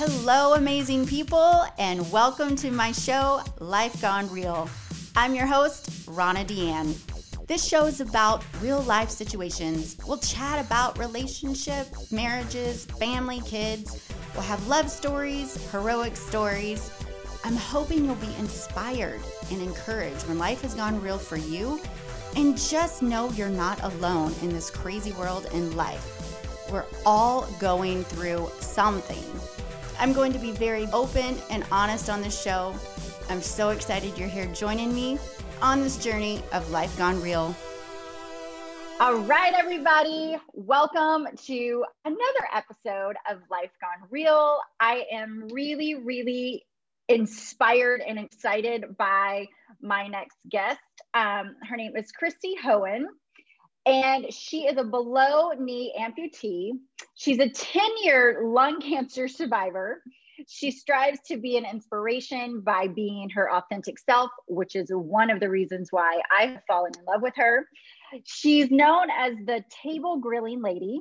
Hello, amazing people, and welcome to my show, Life Gone Real. I'm your host, Rana Deanne. This show is about real life situations. We'll chat about relationships, marriages, family, kids. We'll have love stories, heroic stories. I'm hoping you'll be inspired and encouraged when life has gone real for you. And just know you're not alone in this crazy world and life. We're all going through something. I'm going to be very open and honest on this show. I'm so excited you're here joining me on this journey of life gone real. All right, everybody, welcome to another episode of Life Gone Real. I am really, really inspired and excited by my next guest. Um, her name is Christy Hohen, and she is a below knee amputee. She's a 10 year lung cancer survivor. She strives to be an inspiration by being her authentic self, which is one of the reasons why I have fallen in love with her. She's known as the table grilling lady,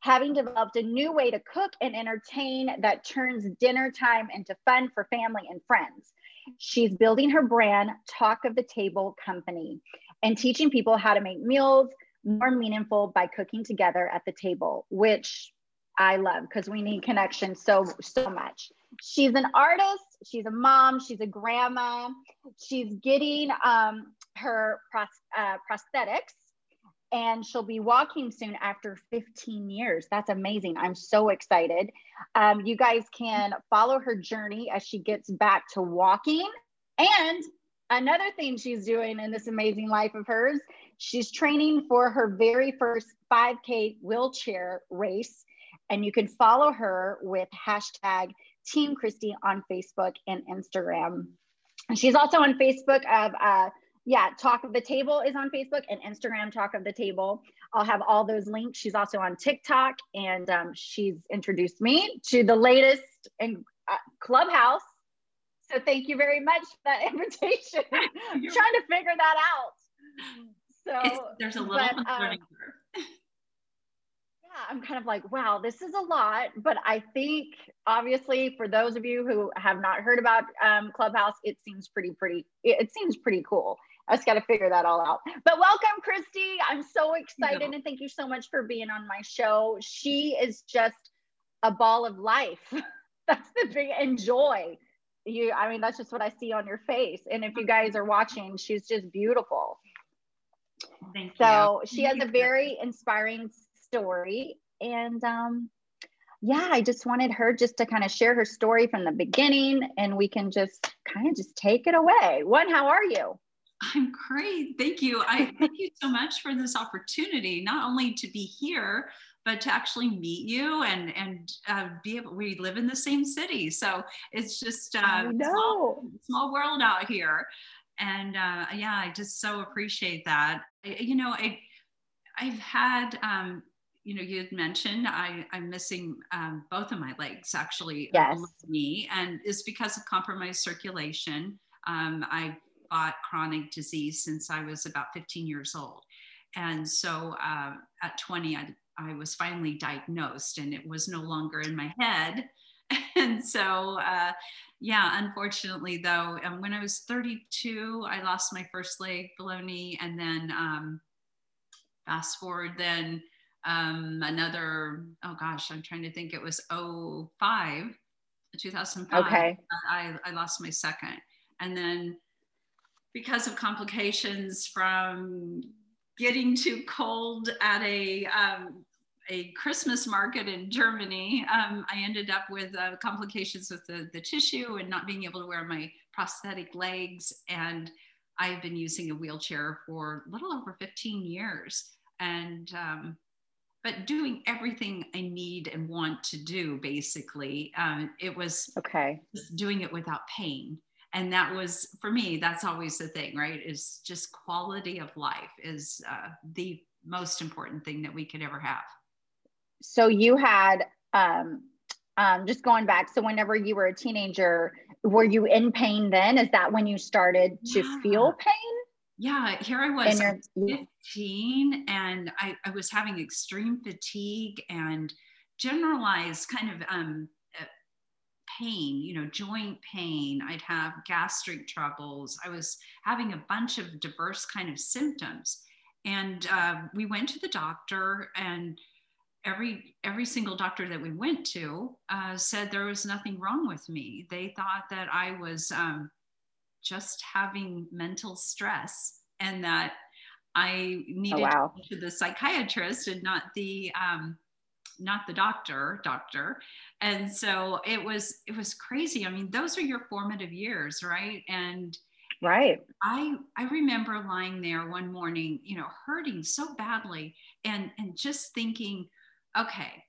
having developed a new way to cook and entertain that turns dinner time into fun for family and friends. She's building her brand, Talk of the Table Company, and teaching people how to make meals more meaningful by cooking together at the table, which I love because we need connection so so much. She's an artist. She's a mom. She's a grandma. She's getting um, her uh, prosthetics, and she'll be walking soon after 15 years. That's amazing. I'm so excited. Um, you guys can follow her journey as she gets back to walking. And another thing she's doing in this amazing life of hers, she's training for her very first 5K wheelchair race and you can follow her with hashtag Team Christy on Facebook and Instagram. She's also on Facebook of uh, yeah, Talk of the Table is on Facebook and Instagram Talk of the Table. I'll have all those links. She's also on TikTok and um, she's introduced me to the latest in uh, Clubhouse. So thank you very much for that invitation. I'm trying to figure that out. So it's, there's a little but, um, yeah, I'm kind of like, wow, this is a lot. But I think obviously for those of you who have not heard about um, Clubhouse, it seems pretty, pretty, it, it seems pretty cool. I just got to figure that all out. But welcome, Christy. I'm so excited and thank you so much for being on my show. She is just a ball of life. that's the big enjoy. You, I mean, that's just what I see on your face. And if you guys are watching, she's just beautiful. Thank so you. she has a very inspiring story. And um, yeah, I just wanted her just to kind of share her story from the beginning and we can just kind of just take it away. One, how are you? I'm great. Thank you. I thank you so much for this opportunity, not only to be here, but to actually meet you and and uh, be able. We live in the same city, so it's just uh, small, small world out here. And uh, yeah, I just so appreciate that. I, you know, I I've had um, you know, you had mentioned I, I'm missing um, both of my legs actually, yes. knee, and it's because of compromised circulation. Um, I fought chronic disease since I was about 15 years old. And so uh, at 20, I, I was finally diagnosed and it was no longer in my head. and so, uh, yeah, unfortunately, though, um, when I was 32, I lost my first leg below knee. And then um, fast forward, then um, another, oh gosh, I'm trying to think, it was 05, 2005. Okay. I, I lost my second. And then because of complications from getting too cold at a, um, a Christmas market in Germany, um, I ended up with uh, complications with the, the tissue and not being able to wear my prosthetic legs. And I've been using a wheelchair for a little over 15 years. And um, but doing everything I need and want to do, basically. Um, it was okay. doing it without pain. And that was, for me, that's always the thing, right? Is just quality of life is uh, the most important thing that we could ever have. So you had, um, um, just going back, so whenever you were a teenager, were you in pain then? Is that when you started to yeah. feel pain? yeah, here I was, I was 15 and I, I, was having extreme fatigue and generalized kind of um, uh, pain, you know, joint pain. I'd have gastric troubles. I was having a bunch of diverse kind of symptoms. And uh, we went to the doctor and every every single doctor that we went to uh, said there was nothing wrong with me. They thought that I was um, just having mental stress and that I needed oh, wow. to, to the psychiatrist and not the um, not the doctor doctor and so it was it was crazy i mean those are your formative years right and right i i remember lying there one morning you know hurting so badly and and just thinking okay.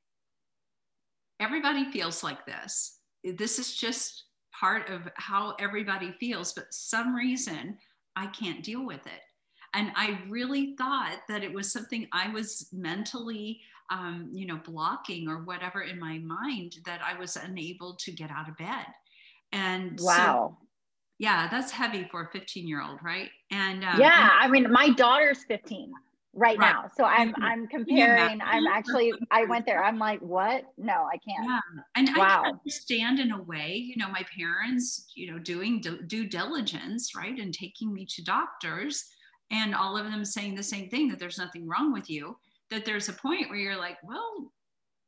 Everybody feels like this. This is just part of how everybody feels but some reason i can't deal with it. And i really thought that it was something i was mentally um, you know blocking or whatever in my mind that i was unable to get out of bed. And wow. So, yeah that's heavy for a 15 year old right? And um, yeah i mean my daughter's 15 right, right. now. So i'm i'm comparing i'm actually i went there i'm like what? No i can't. Yeah. And wow. i understand in a way you know my parents you know doing due diligence right and taking me to doctors and all of them saying the same thing that there's nothing wrong with you that there's a point where you're like well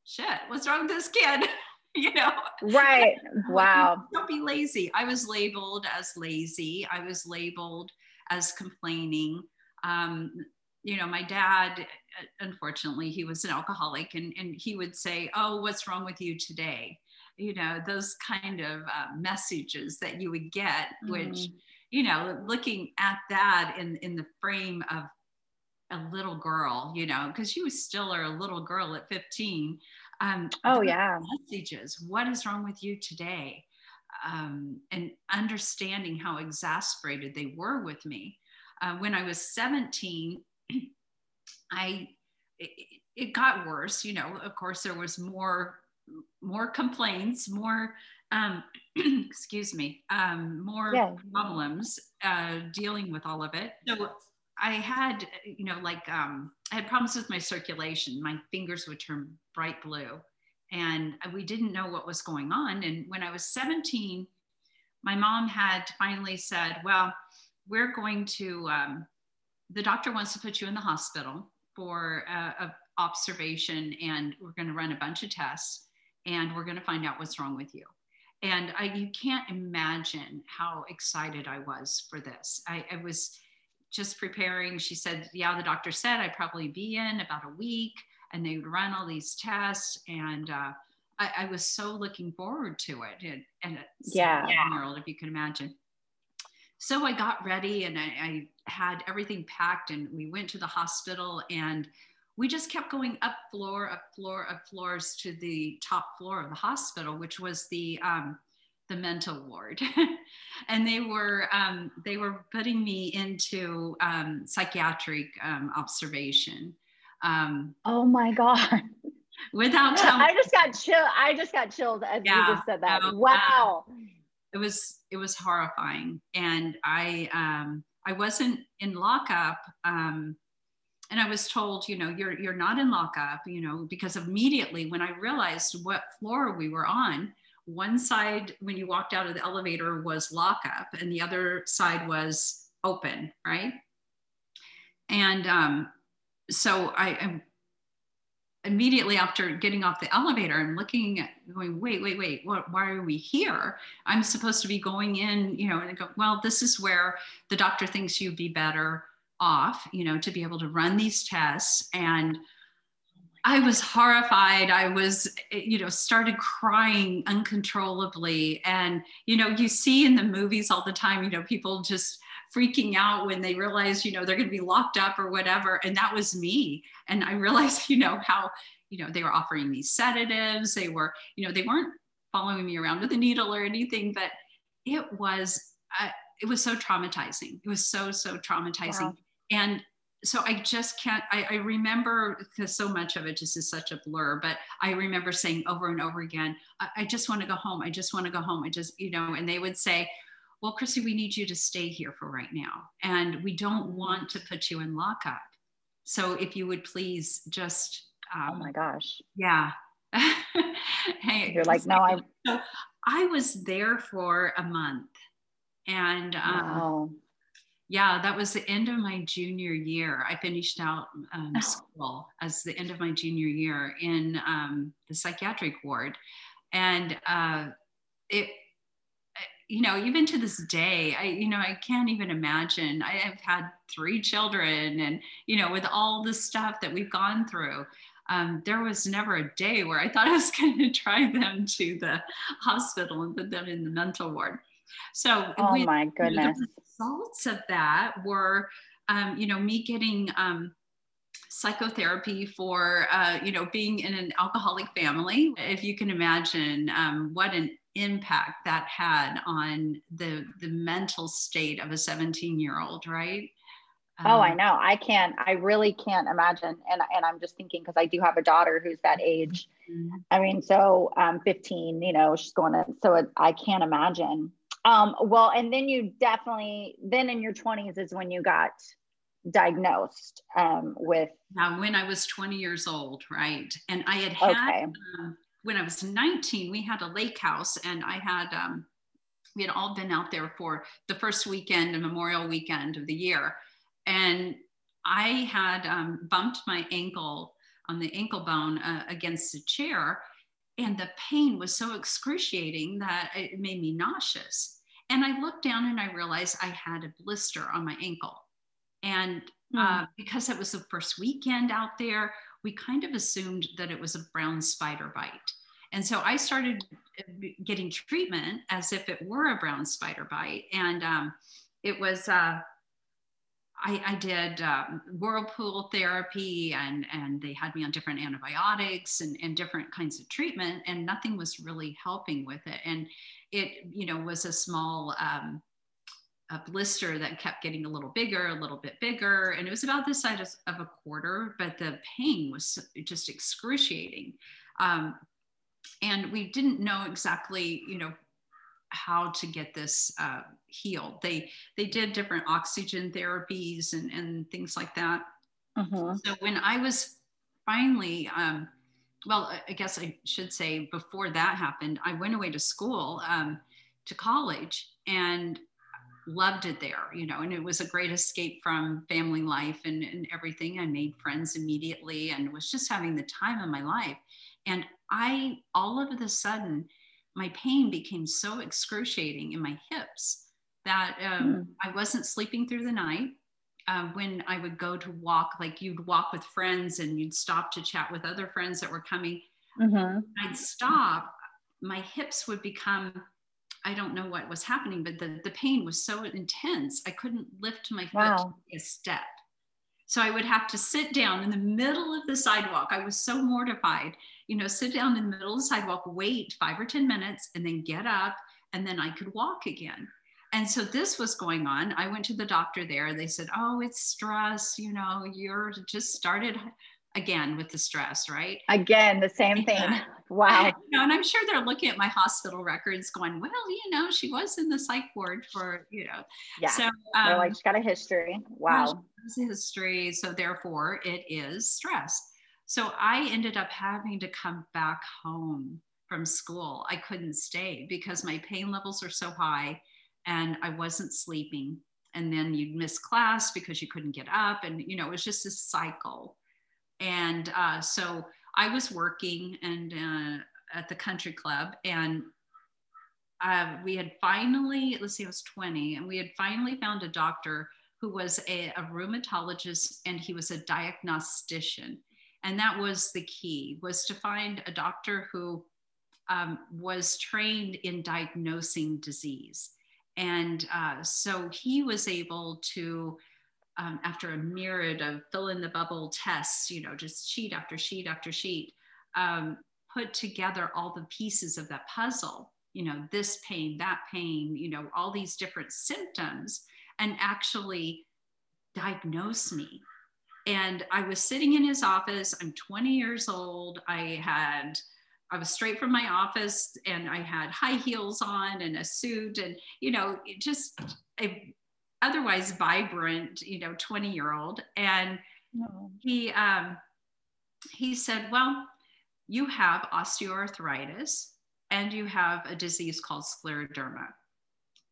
shit what's wrong with this kid? You know? Right. Wow. don't be lazy. I was labeled as lazy. I was labeled as complaining. Um, you know my dad unfortunately he was an alcoholic and, and he would say oh what's wrong with you today? You know those kind of uh, messages that you would get mm. which you know looking at that in in the frame of a little girl you know because you still are a little girl at 15 um, oh yeah. messages what is wrong with you today? Um, and understanding how exasperated they were with me. Uh, when i was 17 i it, it, got worse you know of course there was more more complaints more um, excuse me um, more yeah. problems uh, dealing with all of it. So i had you know like um, i had problems with my circulation. My fingers would turn bright blue. And we didn't know what was going on. And when i was 17 my mom had finally said well we're going to um, the doctor wants to put you in the hospital for a, a observation and we're going to run a bunch of tests and we're going to find out what's wrong with you. And I, you can't imagine how excited i was for this. I, I was just preparing. She said yeah the doctor said i'd probably be in about a week and they would run all these tests and uh, I, I, was so looking forward to it. And, and yeah. year old if you can imagine so I got ready and I, I had everything packed and we went to the hospital and we just kept going up floor, up floor, up floors to the top floor of the hospital, which was the um, the mental ward, and they were um, they were putting me into um, psychiatric um, observation. Um, oh my god! Without telling, I just got chill. I just got chilled as yeah, you just said that. wow it was it was horrifying. And i um i wasn't in lockup um and i was told you know you're you're not in lockup you know because immediately when i realized what floor we were on one side when you walked out of the elevator was lockup and the other side was open right? And um so i, I immediately after getting off the elevator and looking at going wait wait wait what, why are we here? I'm supposed to be going in you know and go well this is where the doctor thinks you'd be better off you know to be able to run these tests. And i was horrified. I was eh, you know started crying uncontrollably. And you know you see in the movies all the time you know people just freaking out when they realize, you know, they're going to be locked up or whatever. And that was me. And I realized, you know, how, you know, they were offering me sedatives. They were, you know, they weren't following me around with a needle or anything, but it was, uh, it was so traumatizing. It was so, so traumatizing. Wow. And so I just can't, I, I remember because so much of it just is such a blur, but I remember saying over and over again, I, I just want to go home. I just want to go home. I just, you know, and they would say, well, Chrissy, we need you to stay here for right now. And we don't want to put you in lockup. So if you would please just. Um, oh my gosh. Yeah. hey, You're like, no, I. So I was there for a month. And um, wow. yeah, that was the end of my junior year. I finished out um, oh. school as the end of my junior year in um, the psychiatric ward. And uh, it, you know, even to this day, I, you know, I can't even imagine. I have had three children, and you know, with all the stuff that we've gone through, um, there was never a day where I thought I was going to drive them to the hospital and put them in the mental ward. So, oh we, my goodness, the results of that were, um, you know, me getting um, psychotherapy for, uh, you know, being in an alcoholic family. If you can imagine um, what an impact that had on the the mental state of a 17 year old, right? oh, I um, know. I can't, I really can't imagine. And, and I'm just thinking, cause I do have a daughter who's that age. Mm-hmm. I mean, so um, 15, you know, she's going to, so it, I can't imagine. Um, well, and then you definitely, then in your 20s is when you got diagnosed um, with. Now, when I was 20 years old, right. And I had had, okay. um, when I was 19, we had a lake house and I had, um, we had all been out there for the first weekend, a Memorial weekend of the year and I had um, bumped my ankle on the ankle bone uh, against a chair, and the pain was so excruciating that it made me nauseous. And I looked down and I realized I had a blister on my ankle. And uh, mm. because it was the first weekend out there, we kind of assumed that it was a brown spider bite. And so I started uh, getting treatment as if it were a brown spider bite. And um, it was, uh, I, I did um, whirlpool therapy and, and they had me on different antibiotics and, and different kinds of treatment and nothing was really helping with it. And it, you know, was a small um, a blister that kept getting a little bigger, a little bit bigger. And it was about the size of a quarter, but the pain was just excruciating. Um, and we didn't know exactly, you know, how to get this uh, healed. They they did different oxygen therapies and, and things like that. Mm-hmm. So when I was finally, um, well, I guess I should say before that happened, I went away to school, um, to college, and loved it there, you know, and it was a great escape from family life and, and everything. I made friends immediately and was just having the time of my life. And I all of a sudden my pain became so excruciating in my hips that um, mm. I wasn't sleeping through the night. Uh, when I would go to walk, like you'd walk with friends and you'd stop to chat with other friends that were coming, mm-hmm. I'd stop, my hips would become, I don't know what was happening, but the, the pain was so intense, I couldn't lift my wow. foot a step. So I would have to sit down in the middle of the sidewalk. I was so mortified you know, sit down in the middle of the sidewalk, wait five or 10 minutes, and then get up, and then I could walk again. And so this was going on. I went to the doctor there. They said, Oh, it's stress. You know, you're just started again with the stress, right? Again, the same thing. Yeah. Wow. You know, and I'm sure they're looking at my hospital records going, well, you know, she was in the psych ward for, you know. Yeah. So um, they're like, she's got a history. Wow. A history. So therefore it is stress. So I ended up having to come back home from school. I couldn't stay because my pain levels are so high and I wasn't sleeping. And then you'd miss class because you couldn't get up. And, you know, it was just a cycle. And uh, so I was working and uh, at the country club and uh, we had finally, let's see, I was 20, and we had finally found a doctor who was a, a rheumatologist and he was a diagnostician and that was the key was to find a doctor who um, was trained in diagnosing disease. And uh, so he was able to um, after a myriad of fill in the bubble tests you know just sheet after sheet after sheet um, put together all the pieces of that puzzle you know this pain that pain you know all these different symptoms and actually diagnose me and I was sitting in his office. I'm 20 years old. I had, I was straight from my office and I had high heels on and a suit and, you know, just a otherwise vibrant, you know, 20 year old. And he, um, he said, well, you have osteoarthritis and you have a disease called scleroderma.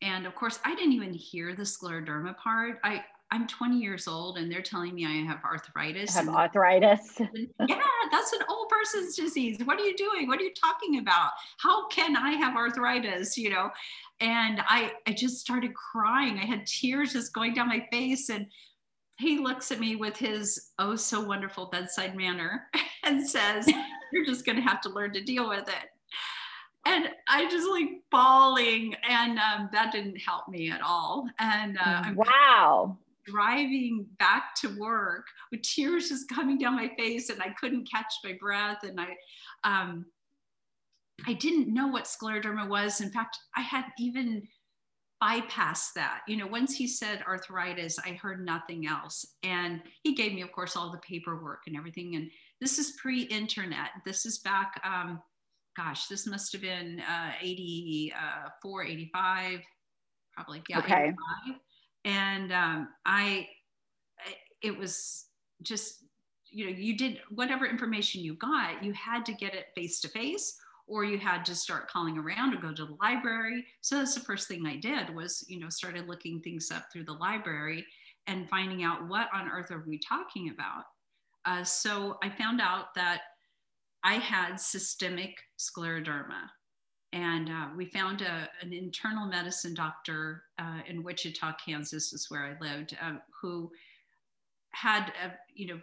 And of course, I didn't even hear the scleroderma part. I, I'm 20 years old and they're telling me I have arthritis. I have arthritis. yeah, that's an old person's disease. What are you doing? What are you talking about? How can I have arthritis? You know, and I, I just started crying. I had tears just going down my face. And he looks at me with his oh so wonderful bedside manner and says, You're just going to have to learn to deal with it and I just like bawling, and um, that didn't help me at all. And uh, wow, driving back to work with tears just coming down my face, and I couldn't catch my breath, and I, um, I didn't know what scleroderma was. In fact, I had even bypassed that. You know, once he said arthritis, I heard nothing else, and he gave me, of course, all the paperwork and everything. And this is pre-internet. This is back. Um, gosh, this must have been uh, 84, 85, probably. Yeah, okay. 85. And um, I, it was just, you know, you did whatever information you got, you had to get it face to face or you had to start calling around or go to the library. So that's the first thing I did was, you know, started looking things up through the library and finding out what on earth are we talking about. Uh, so I found out that I had systemic scleroderma. And uh, we found a, an internal medicine doctor uh, in Wichita, Kansas, is where I lived, uh, who had, a, you know,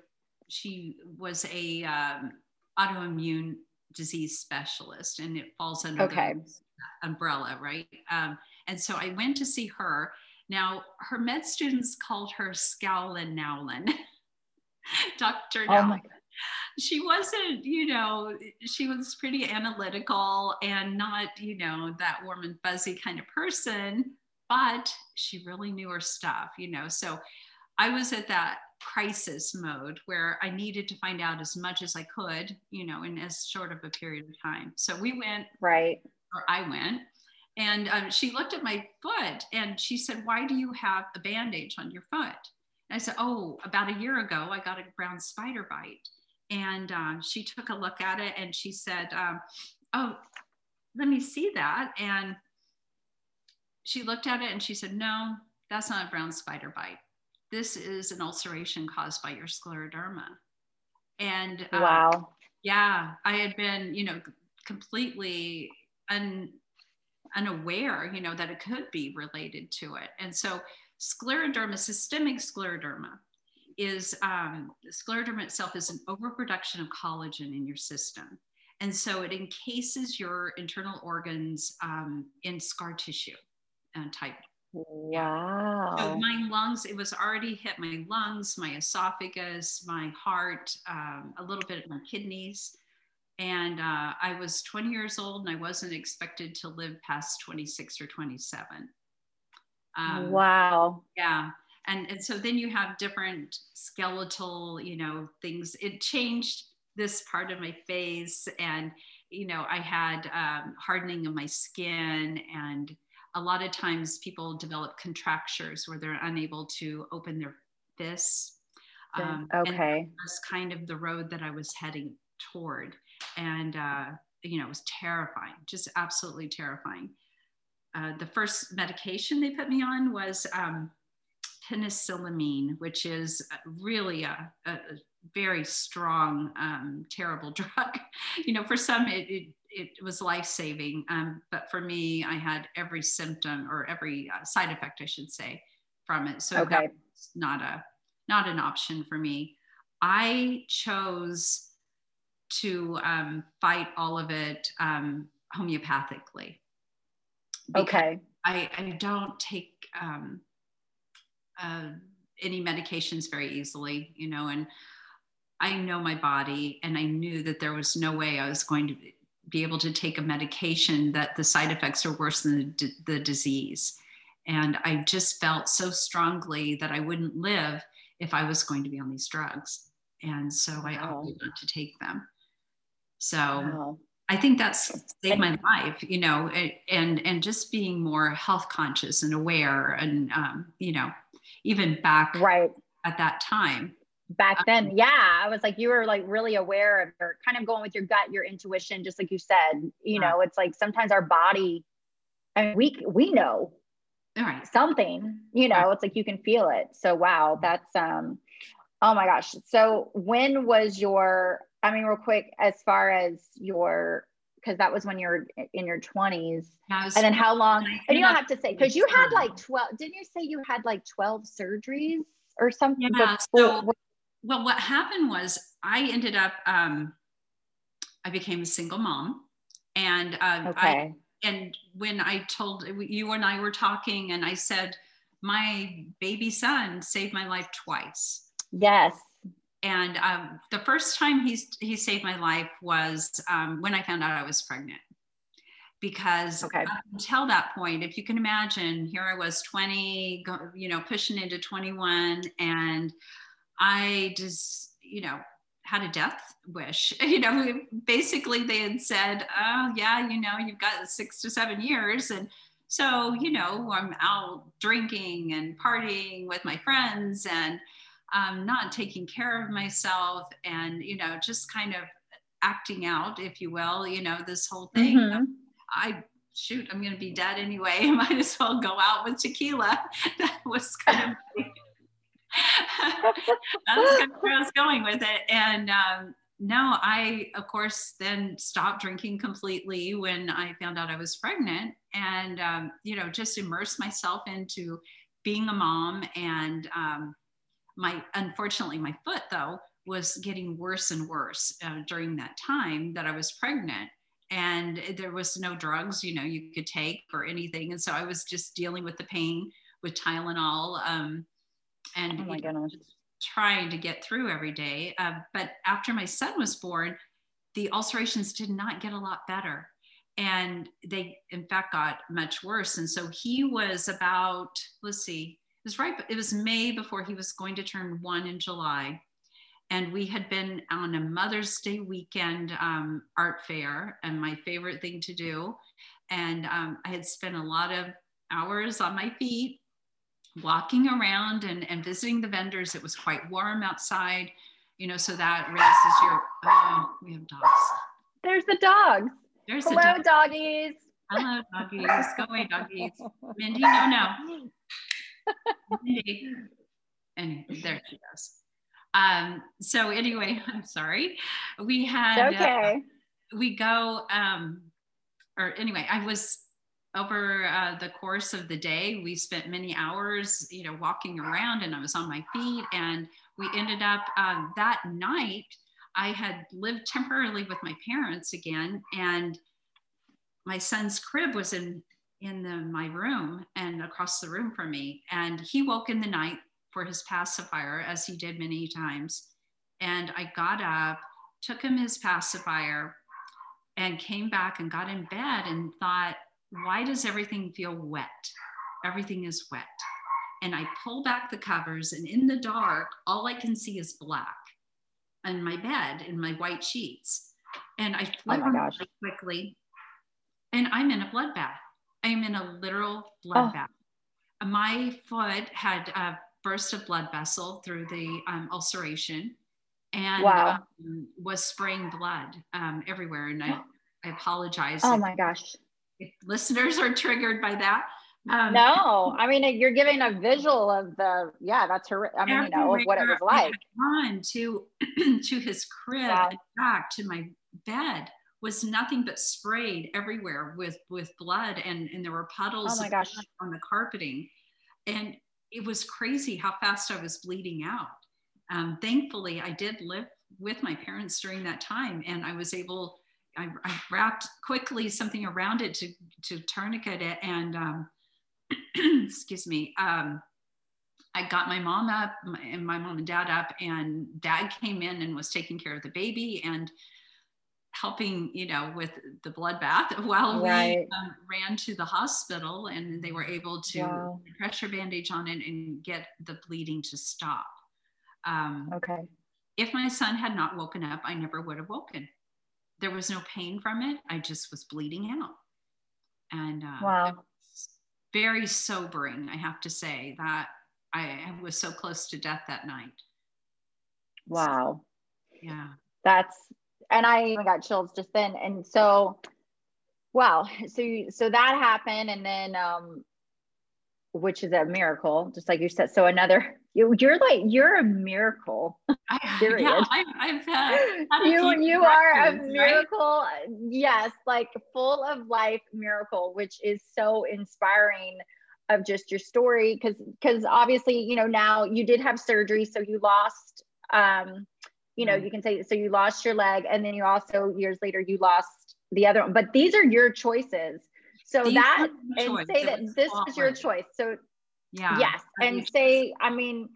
she was a um, autoimmune disease specialist, and it falls under okay. the umbrella, right? Um, and so I went to see her. Now, her med students called her Scowlin Nowlin. Dr. Oh God she wasn't, you know, she was pretty analytical and not, you know, that warm and fuzzy kind of person, but she really knew her stuff, you know. So I was at that crisis mode where I needed to find out as much as I could, you know, in as short of a period of time. So we went, right, or I went, and um, she looked at my foot and she said, Why do you have a bandage on your foot? And I said, Oh, about a year ago, I got a brown spider bite. And um, she took a look at it and she said, um, Oh, let me see that. And she looked at it and she said, No, that's not a brown spider bite. This is an ulceration caused by your scleroderma. And uh, wow. Yeah, I had been, you know, completely un, unaware, you know, that it could be related to it. And so scleroderma, systemic scleroderma, is um, scleroderma itself is an overproduction of collagen in your system. And so it encases your internal organs um, in scar tissue uh, type. Wow. So my lungs, it was already hit my lungs, my esophagus, my heart, um, a little bit of my kidneys. And uh, I was 20 years old and I wasn't expected to live past 26 or 27. Um, wow. Yeah and and so then you have different skeletal you know things. It changed this part of my face and you know i had um, hardening of my skin. And a lot of times people develop contractures where they're unable to open their fists. Um, okay. that's kind of the road that i was heading toward. And uh, you know it was terrifying just absolutely terrifying. Uh, the first medication they put me on was um, penicillamine, which is really a, a very strong, um, terrible drug. you know, for some it, it, it was life saving, um, but for me, I had every symptom or every uh, side effect, I should say, from it. So okay. that's not a not an option for me. I chose to um, fight all of it um, homeopathically. Okay. I, I don't take um, uh, any medications very easily, you know, and I know my body, and I knew that there was no way I was going to be able to take a medication that the side effects are worse than the, d- the disease. And I just felt so strongly that I wouldn't live if I was going to be on these drugs. And so I wow. opted not to take them. So wow. I think that's saved my life, you know, and and just being more health conscious and aware, and um, you know, even back right. at that time. Back then yeah i was like you were like really aware of your kind of going with your gut your intuition just like you said you know it's like sometimes our body i mean we we know right. something you know right. it's like you can feel it. So wow that's um oh my gosh. So when was your i mean real quick as far as your because that was when you were in your 20s and then how long and you don't have to say because you had like 12 didn't you say you had like 12 surgeries or something yeah, so, well what happened was i ended up um, i became a single mom and uh, okay. I, and when i told you and i were talking and i said my baby son saved my life twice. Yes and um, the first time he's, he saved my life was um, when I found out I was pregnant. Because okay. until that point, if you can imagine, here I was 20, you know, pushing into 21, and I just, you know, had a death wish. You know, basically they had said, oh, yeah, you know, you've got six to seven years. And so, you know, I'm out drinking and partying with my friends and, um, not taking care of myself and you know just kind of acting out if you will you know this whole thing. Mm-hmm. i shoot i'm going to be dead anyway. I might as well go out with tequila. That was kind of that was kind of where i was going with it. And um, no i of course then stopped drinking completely when i found out i was pregnant and um, you know just immersed myself into being a mom and um, my unfortunately my foot though was getting worse and worse uh, during that time that I was pregnant. And there was no drugs you know you could take or anything. And so I was just dealing with the pain with Tylenol um, and oh trying to get through every day. Uh, but after my son was born the ulcerations did not get a lot better. And they in fact got much worse. And so he was about let's see it was right, it was May before he was going to turn one in July. And we had been on a Mother's Day weekend um, art fair, and my favorite thing to do. And um, I had spent a lot of hours on my feet walking around and, and visiting the vendors. It was quite warm outside, you know, so that raises your. Oh, we have dogs. There's the dogs. There's Hello, the dog. doggies. Hello, doggies. Go away, doggies. Mindy, no, no and there she goes. Um, so anyway, I'm sorry. We had okay. Uh, we go um, or anyway, I was over uh, the course of the day. We spent many hours, you know, walking around, and I was on my feet. And we ended up uh, that night. I had lived temporarily with my parents again, and my son's crib was in in the, my room and across the room from me. And he woke in the night for his pacifier, as he did many times. And I got up, took him his pacifier, and came back and got in bed and thought, why does everything feel wet? Everything is wet. And I pull back the covers, and in the dark, all I can see is black on my bed in my white sheets. And I flip oh quickly, and I'm in a bloodbath. I am in a literal blood oh. My foot had a burst of blood vessel through the um, ulceration and wow. um, was spraying blood um, everywhere. And I, I apologize. Oh my gosh. If listeners are triggered by that. Um, no, I mean you're giving a visual of the yeah, that's her. I mean, you know what it was like. On to to his crib wow. back to my bed, was nothing but sprayed everywhere with with blood and and there were puddles oh my gosh. on the carpeting and it was crazy how fast i was bleeding out um, thankfully i did live with my parents during that time and i was able i, I wrapped quickly something around it to to tourniquet it and um, excuse me um, I got my mom up and my mom and dad up, and dad came in and was taking care of the baby. And helping you know with the bloodbath while right. we um, ran to the hospital and they were able to wow. pressure bandage on it and get the bleeding to stop um, okay if my son had not woken up i never would have woken there was no pain from it i just was bleeding out and uh, wow very sobering i have to say that i was so close to death that night Wow. Yeah. That's and I even got chills just then. And so wow. So you, so that happened and then um which is a miracle, just like you said. So another you, you're like you're a miracle. I, Period. Yeah, I, I've you you are a miracle. Right? Yes, like full of life miracle, which is so inspiring of just your story because because obviously you know now you did have surgery so you lost um you know mm. you can say so you lost your leg and then you also years later you lost the other one. But these are your choices. So these that and say that this was your choice. So yeah. yes. And say i mean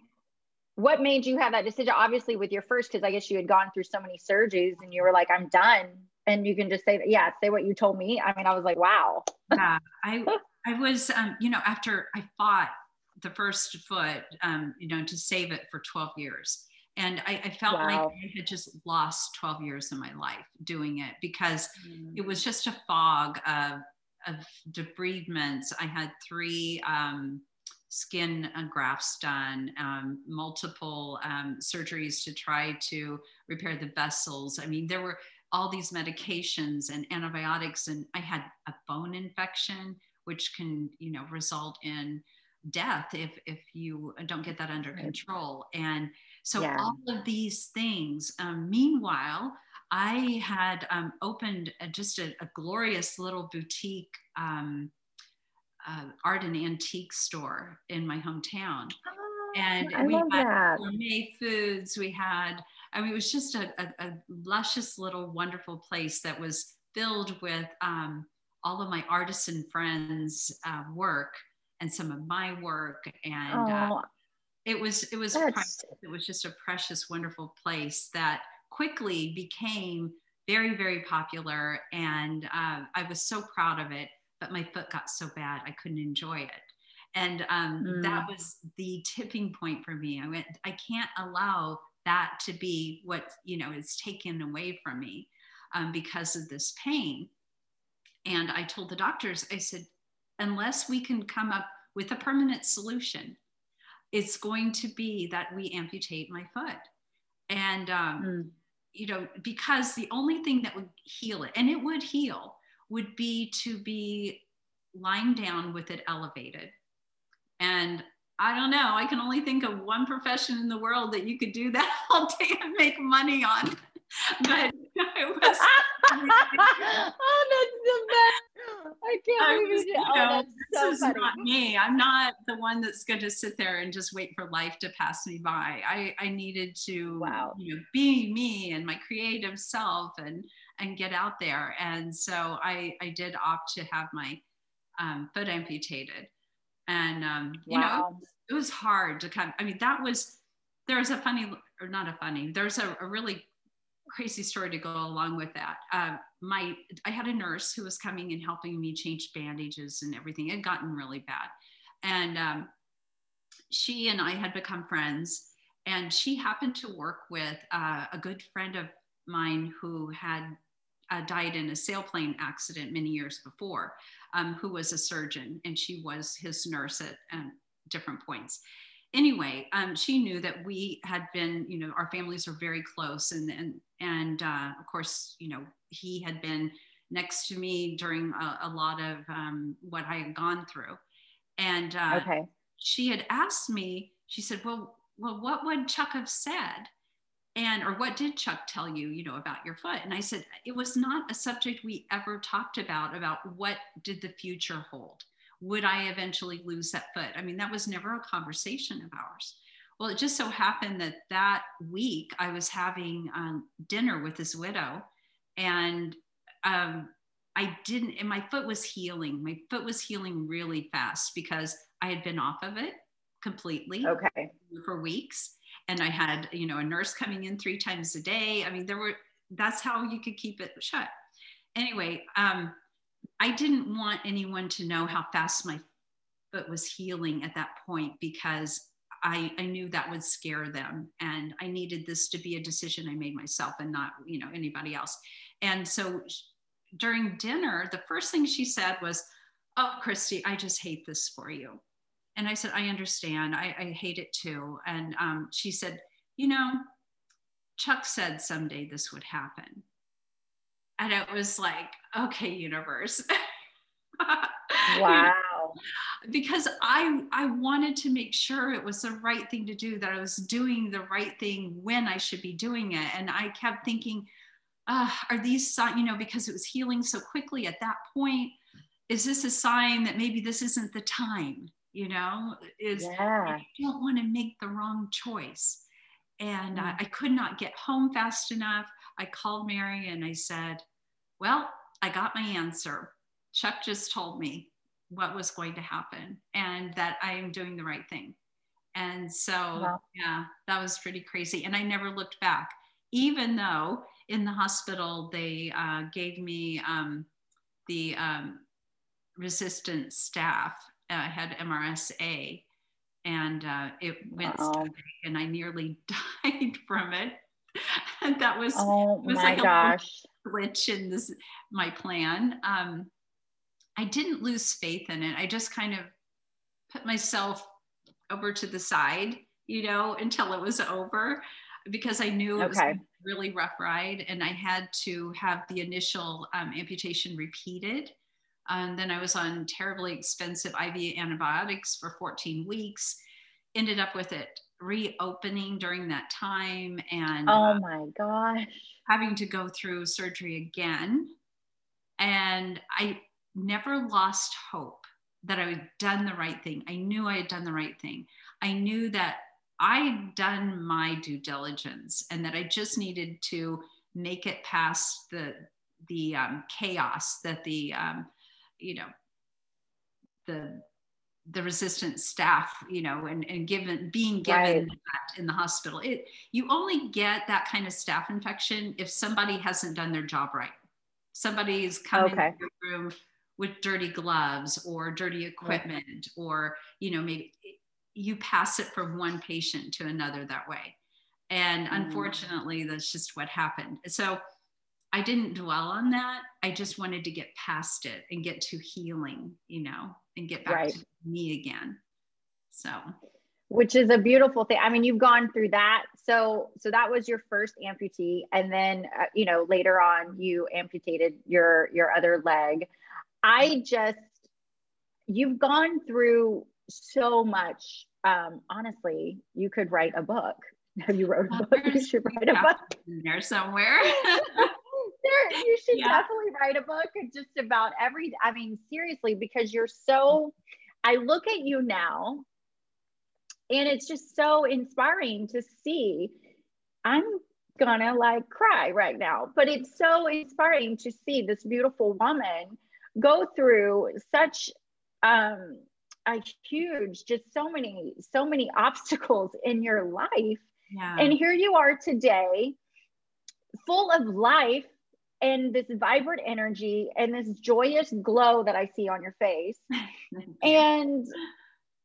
what made you have that decision? Obviously with your first because i guess you had gone through so many surgeries and you were like i'm done. And you can just say that yeah say what you told me. I mean i was like wow. Yeah. I I was, um, you know, after I fought the first foot, um, you know, to save it for 12 years. And I, I felt wow. like I had just lost 12 years of my life doing it because mm. it was just a fog of, of debridements. I had three um, skin grafts done, um, multiple um, surgeries to try to repair the vessels. I mean, there were all these medications and antibiotics, and I had a bone infection which can you know result in death if if you don't get that under control and so yeah. all of these things um, meanwhile i had um, opened a, just a, a, glorious little boutique um, uh, art and antique store in my hometown oh, and we had gourmet foods we had i mean it was just a, a, a luscious little wonderful place that was filled with um, all of my artisan friends' uh, work and some of my work, and uh, it was it was it was just a precious, wonderful place that quickly became very very popular, and uh, I was so proud of it. But my foot got so bad I couldn't enjoy it, and um, mm. that was the tipping point for me. I went, I can't allow that to be what you know is taken away from me um, because of this pain and I told the doctors, I said, unless we can come up with a permanent solution, it's going to be that we amputate my foot. And, um, mm. you know, because the only thing that would heal it, and it would heal, would be to be lying down with it elevated. And I don't know, I can only think of one profession in the world that you could do that all day and make money on. but it was. oh, that's the best. I can't believe you. Oh, know, this so is funny. not me. I'm not the one that's going to sit there and just wait for life to pass me by. I, I needed to, wow. you know, be me and my creative self and and get out there. And so I I did opt to have my um, foot amputated, and um, you wow. know, it was, it was hard to come. I mean, that was there was a funny or not a funny. There's a, a really crazy story to go along with that. Uh, my I had a nurse who was coming and helping me change bandages and everything. It had gotten really bad, and um, she and I had become friends. And she happened to work with uh, a good friend of mine who had uh, died in a sailplane accident many years before, um, who was a surgeon, and she was his nurse at um, different points anyway, um, she knew that we had been, you know, our families are very close, and and and uh, of course, you know, he had been next to me during a, a lot of um, what I had gone through, and uh, okay. she had asked me. She said, "Well, well, what would Chuck have said?" And or what did Chuck tell you, you know, about your foot? And I said it was not a subject we ever talked about. About what did the future hold? Would I eventually lose that foot? I mean, that was never a conversation of ours. Well, it just so happened that that week I was having um, dinner with this widow, and um, I didn't, and my foot was healing. My foot was healing really fast because I had been off of it completely okay. for weeks. And I had, you know, a nurse coming in three times a day. I mean, there were, that's how you could keep it shut. Anyway, um, I didn't want anyone to know how fast my foot was healing at that point because I, I knew that would scare them and I needed this to be a decision I made myself and not you know anybody else. And so during dinner, the first thing she said was, "Oh, Christy, I just hate this for you." And I said, "I understand. I, I hate it too." And um, she said, "You know, Chuck said someday this would happen. And it was like, okay, universe. wow. because I I wanted to make sure it was the right thing to do, that I was doing the right thing when I should be doing it. And I kept thinking, uh, are these you know, because it was healing so quickly at that point, is this a sign that maybe this isn't the time? You know, is yeah. you don't want to make the wrong choice. And mm. I, I could not get home fast enough. I called Mary and I said, Well, I got my answer. Chuck just told me what was going to happen and that I am doing the right thing. And so, wow. yeah, that was pretty crazy. And I never looked back, even though in the hospital they uh, gave me um, the um, resistant staph. Uh, I had MRSA and uh, it went wow. and I nearly died from it. And that was, oh was my like gosh. glitch in this my plan. Um, I didn't lose faith in it. I just kind of put myself over to the side, you know, until it was over because I knew it okay. was a really rough ride and I had to have the initial um, amputation repeated. And then I was on terribly expensive IV antibiotics for 14 weeks, ended up with it reopening during that time and oh my gosh having to go through surgery again and i never lost hope that I had done the right thing. I knew I had done the right thing. I knew that I'd done my due diligence and that I just needed to make it past the the um, chaos that the um, you know the the resistant staph you know and, and given being given right. that in the hospital. It you only get that kind of staph infection if somebody hasn't done their job right. Somebody's come okay. into your room with dirty gloves or dirty equipment or you know maybe you pass it from one patient to another that way. And mm. unfortunately that's just what happened. So i didn't dwell on that. I just wanted to get past it and get to healing you know and get back right. to me again so which is a beautiful thing i mean you've gone through that so so that was your first amputee and then uh, you know later on you amputated your your other leg I just, you've gone through so much. Um, honestly, you could write a book. Have you wrote a book? You should write a book. there somewhere. there, you should yeah. definitely write a book just about every. I mean, seriously, because you're so. I look at you now, and it's just so inspiring to see. I'm gonna like cry right now, but it's so inspiring to see this beautiful woman go through such um, a huge, just so many, so many obstacles in your life. Yeah. And here you are today, full of life and this vibrant energy and this joyous glow that I see on your face. and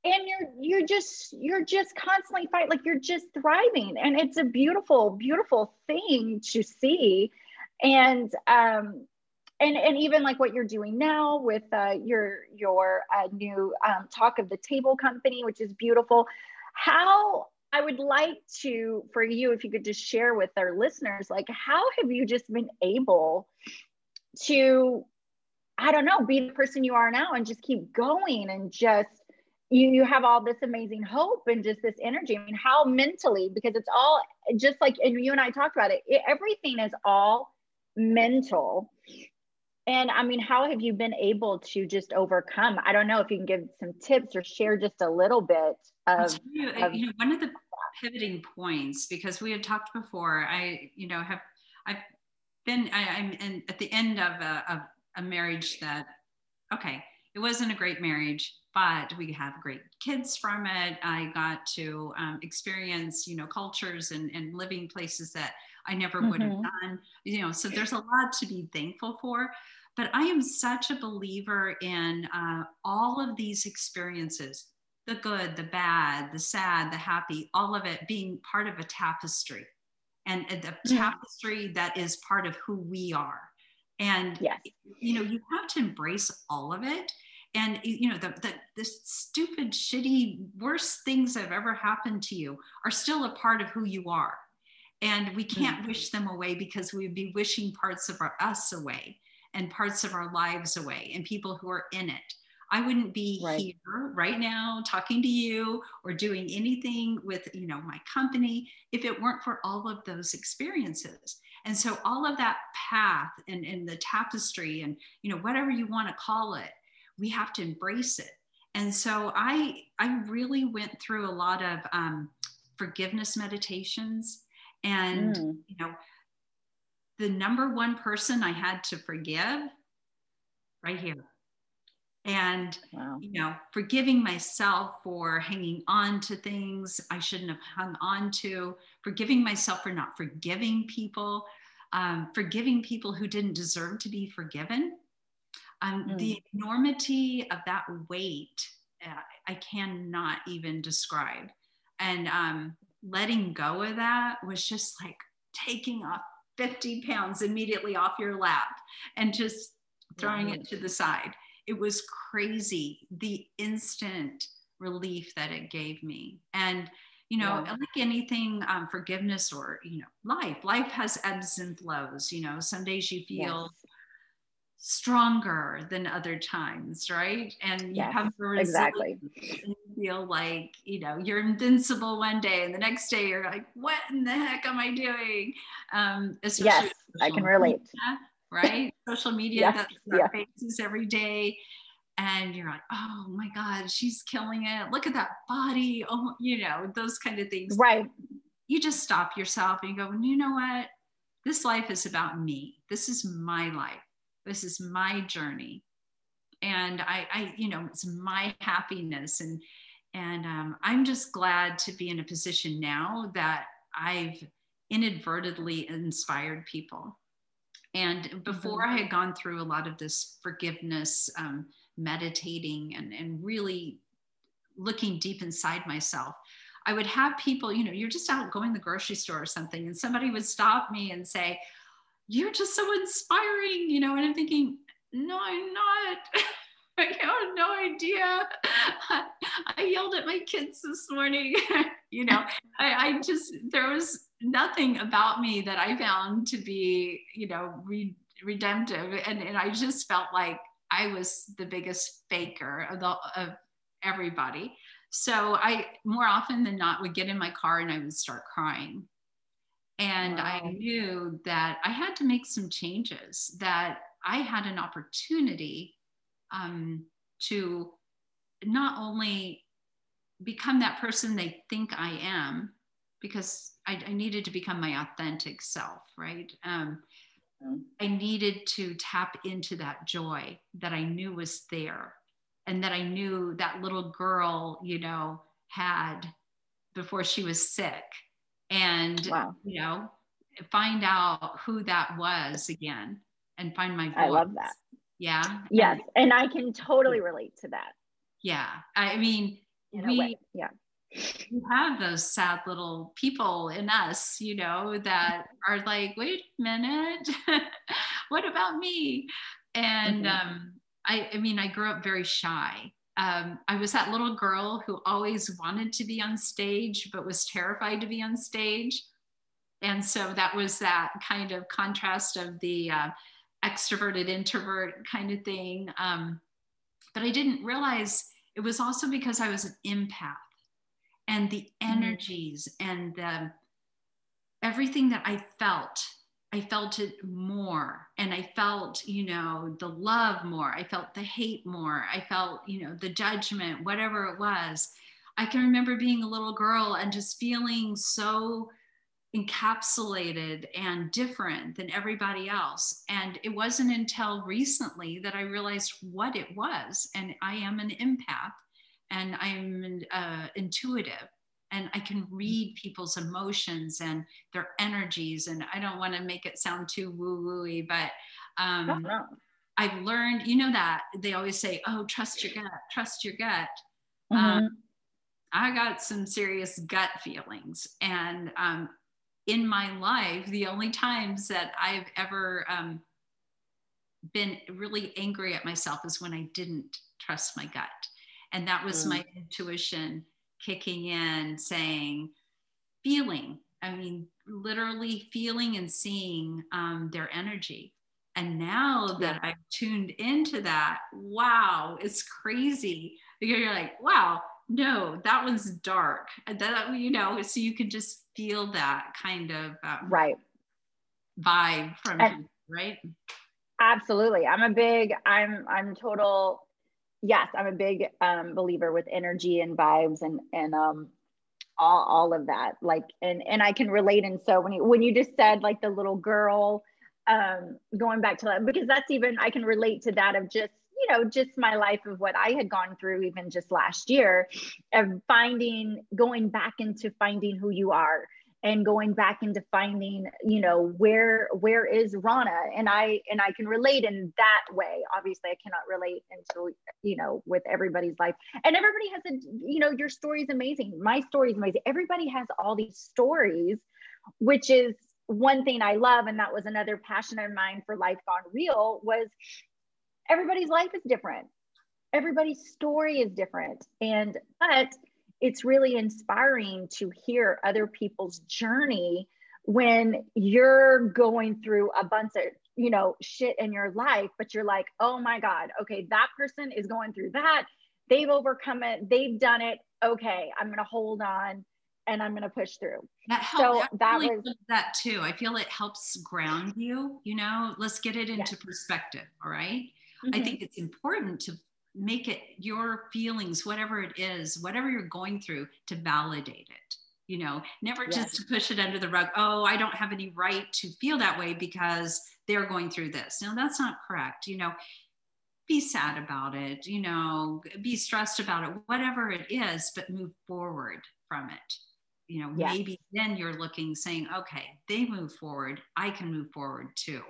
and you're you're just you're just constantly fight like you're just thriving. And it's a beautiful beautiful thing to see. And um and and even like what you're doing now with uh, your your uh, new um, talk of the table company which is beautiful. How i would like to for you if you could just share with our listeners like how have you just been able to i don't know be the person you are now and just keep going and just you you have all this amazing hope and just this energy. I mean how mentally because it's all just like and you and i talked about it, it everything is all mental and I mean, how have you been able to just overcome? I don't know if you can give some tips or share just a little bit of, you, of you know, one of the pivoting points because we had talked before. I, you know, have I've been I, am in, at the end of a, of a marriage that okay, it wasn't a great marriage, but we have great kids from it. I got to um, experience, you know, cultures and, and living places that I never would have mm-hmm. done. You know, so there's a lot to be thankful for. But I am such a believer in uh, all of these experiences the good, the bad, the sad, the happy, all of it being part of a tapestry and the mm-hmm. tapestry that is part of who we are. And, yes. you know, you have to embrace all of it. And, you know, the, the, the stupid, shitty, worst things that have ever happened to you are still a part of who you are And we can't mm. wish them away because we'd be wishing parts of our us away and parts of our lives away and people who are in it. I wouldn't be right. here right now talking to you or doing anything with, you know, my company if it weren't for all of those experiences. And so all of that path and, and the tapestry and, you know, whatever you want to call it, we have to embrace it. And so I, I really went through a lot of um, forgiveness meditations and, mm. you know, the number one person I had to forgive right here and wow. you know forgiving myself for hanging on to things i shouldn't have hung on to forgiving myself for not forgiving people um, forgiving people who didn't deserve to be forgiven um, mm. the enormity of that weight uh, i cannot even describe and um, letting go of that was just like taking off 50 pounds immediately off your lap and just throwing it to the side it was crazy the instant relief that it gave me and you know yeah. like anything um, forgiveness or you know life life has ebbs and flows you know some days you feel yes. Stronger than other times right and you yes, have exactly and feel like you know you're invincible one day and the next day you're like what in the heck am i doing um yes i can relate media right? Social media yeah. that's our yeah. faces every day. And you're like, oh my God, she's killing it. Look at that body. Oh, you know, those kind of things. Right. You just stop yourself and you go, you know what? This life is about me. This is my life. This is my journey. And I, I you know, it's my happiness. And and um, I'm just glad to be in a position now that I've inadvertently inspired people and before mm-hmm. I had gone through a lot of this forgiveness, um, meditating, and, and really looking deep inside myself, I would have people, you know, you're just out going the grocery store or something, and somebody would stop me and say, You're just so inspiring, you know, and I'm thinking, No, I'm not. I have no idea. I yelled at my kids this morning. you know, I, I, just, there was nothing about me that I found to be, you know, re- redemptive. And, and I just felt like I was the biggest faker of, the, of everybody. So I, more often than not, would get in my car and I would start crying. And wow. I knew that I had to make some changes, that I had an opportunity um, to not only become that person they think I am, because I, I needed to become my authentic self, right? Um, mm-hmm. I needed to tap into that joy that I knew was there and that I knew that little girl, you know, had before she was sick. And, wow. you know, find out who that was again and find my voice. I love that. Yeah. Yes. And I can totally relate to that. Yeah. I mean, we, yeah. We have those sad little people in us, you know, that are like, wait a minute, what about me? And mm-hmm. um, I, I mean, I grew up very shy. Um, I was that little girl who always wanted to be on stage, but was terrified to be on stage. And so that was that kind of contrast of the uh, extroverted introvert kind of thing. Um, but I didn't realize it was also because I was an empath and the mm-hmm. energies mm-hmm. and the everything that I felt. I felt it more and I felt, you know, the love more. I felt the hate more. I felt, you know, the judgment, whatever it was. I can remember being a little girl and just feeling so encapsulated and different than everybody else. And it wasn't until recently that I realized what it was. And I am an empath and I'm uh, intuitive and I can read people's emotions and their energies. And I don't want to make it sound too woo wooey, but um, I've learned, you know, that they always say, oh, trust your gut, trust your gut. Mm-hmm. Um, I got some serious gut feelings. And um, in my life, the only times that I've ever um, been really angry at myself is when I didn't trust my gut. And that was mm. my intuition kicking in, saying, feeling, I mean, literally feeling and seeing um, their energy. And now that I've tuned into that, wow, it's crazy. You're like, wow, no, that one's dark. And that, you know, so you can just feel that kind of um, right vibe from and, him, right? Absolutely. I'm a big, I'm, I'm total, yes, I'm a big um, believer with energy and vibes and, and, um, all, all of that. Like and and i can relate. And so when you when you just said like the little girl um going back to that because that's even i can relate to that of just you know just my life of what i had gone through even just last year of finding going back into finding who you are and going back into finding you know where where is rana? And i and i can relate in that way. Obviously i cannot relate until you know with everybody's life. And everybody has a you know your story is amazing. My story is amazing. Everybody has all these stories which is one thing i love and that was another passion of mine for life gone real was everybody's life is different. Everybody's story is different. And but it's really inspiring to hear other people's journey when you're going through a bunch of you know shit in your life but you're like oh my god okay that person is going through that. They've overcome it. They've done it. Okay i'm going to hold on and i'm going to push through. That helps. So that, really was that too. I feel it helps ground you you know? Let's get it into yes. perspective all right? mm-hmm. i think it's important to make it your feelings, whatever it is, whatever you're going through, to validate it. You know, never yes. just to push it under the rug. Oh, I don't have any right to feel that way because they're going through this. No, that's not correct. You know, be sad about it, you know, be stressed about it, whatever it is, but move forward from it. You know, yes. maybe then you're looking, saying, okay, they move forward, I can move forward too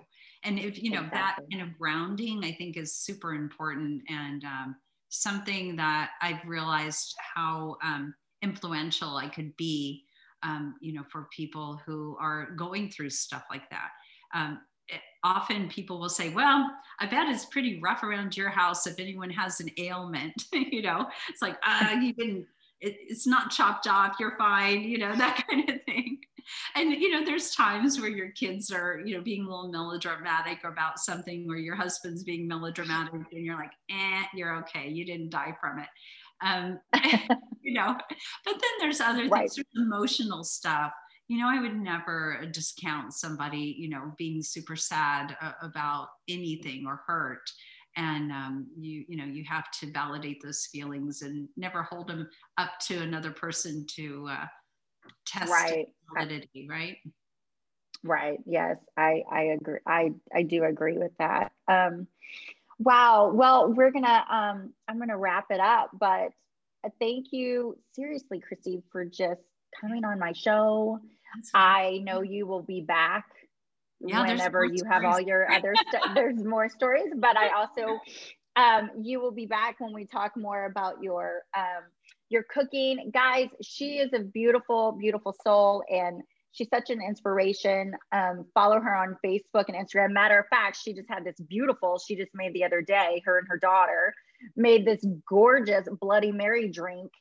and if you know exactly. that kind of grounding i think is super important and um, something that i've realized how um, influential i could be um, you know for people who are going through stuff like that. Um, it, often people will say well i bet it's pretty rough around your house if anyone has an ailment you know? It's like uh, you didn't it, it's not chopped off you're fine you know that kind of thing and you know there's times where your kids are you know being a little melodramatic about something or your husband's being melodramatic and you're like eh you're okay. You didn't die from it. Um you know but then there's other things right. there's emotional stuff. You know i would never discount somebody you know being super sad uh, about anything or hurt. And um, you you know you have to validate those feelings and never hold them up to another person to uh, test right. validity, right? Right. Yes, I I agree. I I do agree with that. Um, wow. Well, we're gonna um, I'm gonna wrap it up, but thank you seriously, Christy, for just coming on my show. I know you will be back yeah, whenever you have all your other st- there's more stories, but I also um, you will be back when we talk more about your um, your cooking. Guys, she is a beautiful, beautiful soul and she's such an inspiration. Um, follow her on Facebook and Instagram. Matter of fact, she just had this beautiful, she just made the other day, her and her daughter made this gorgeous Bloody Mary drink.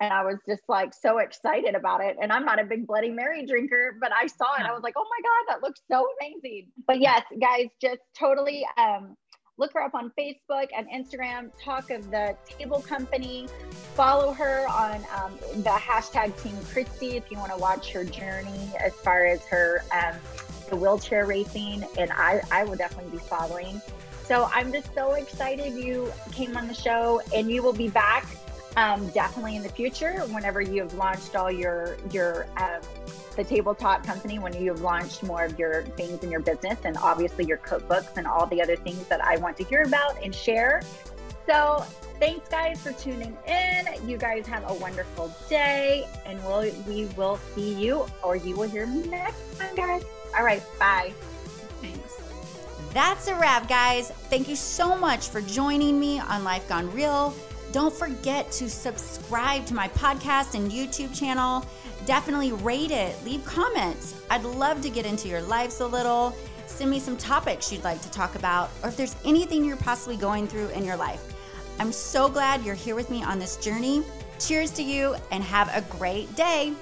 And I was just like so excited about it. And I'm not a big Bloody Mary drinker, but I saw it. I was like, oh my God, that looks so amazing. But yes, guys, just totally um, Look her up on Facebook and Instagram, Talk of the Table Company. Follow her on um, the hashtag Team Christy if you want to watch her journey as far as her um, the wheelchair racing. And I, I will definitely be following. So I'm just so excited you came on the show and you will be back um, definitely in the future whenever you have launched all your your um, the tabletop company when you have launched more of your things in your business and obviously your cookbooks and all the other things that i want to hear about and share. So thanks guys for tuning in. You guys have a wonderful day and we'll we will see you or you will hear me next time guys. All right bye. Thanks. That's a wrap guys. Thank you so much for joining me on life gone real don't forget to subscribe to my podcast and YouTube channel. Definitely rate it, leave comments. I'd love to get into your lives a little. Send me some topics you'd like to talk about, or if there's anything you're possibly going through in your life. I'm so glad you're here with me on this journey. Cheers to you and have a great day.